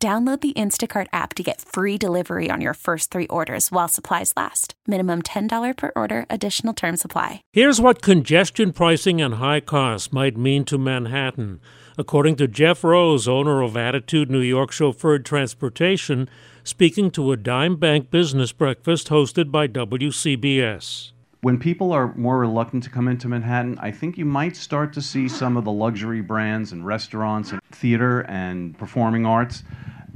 Download the Instacart app to get free delivery on your first three orders while supplies last. Minimum $10 per order, additional term supply. Here's what congestion pricing and high costs might mean to Manhattan. According to Jeff Rose, owner of Attitude New York Chauffeured Transportation, speaking to a Dime Bank business breakfast hosted by WCBS. When people are more reluctant to come into Manhattan, I think you might start to see some of the luxury brands and restaurants and theater and performing arts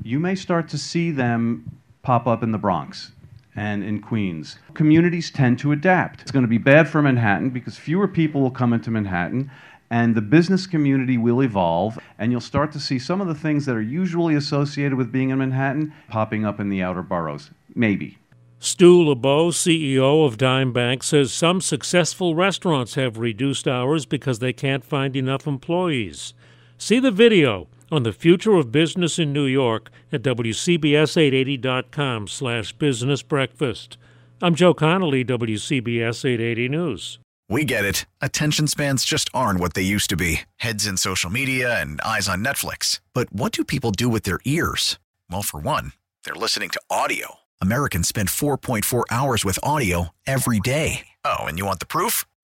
you may start to see them pop up in the Bronx and in Queens. Communities tend to adapt. It's going to be bad for Manhattan because fewer people will come into Manhattan and the business community will evolve and you'll start to see some of the things that are usually associated with being in Manhattan popping up in the outer boroughs. Maybe. Stu Lubow, CEO of Dime Bank, says some successful restaurants have reduced hours because they can't find enough employees. See the video on the future of business in New York at WCBS880.com slash business breakfast. I'm Joe Connolly, WCBS 880 News. We get it. Attention spans just aren't what they used to be. Heads in social media and eyes on Netflix. But what do people do with their ears? Well, for one, they're listening to audio. Americans spend 4.4 hours with audio every day. Oh, and you want the proof?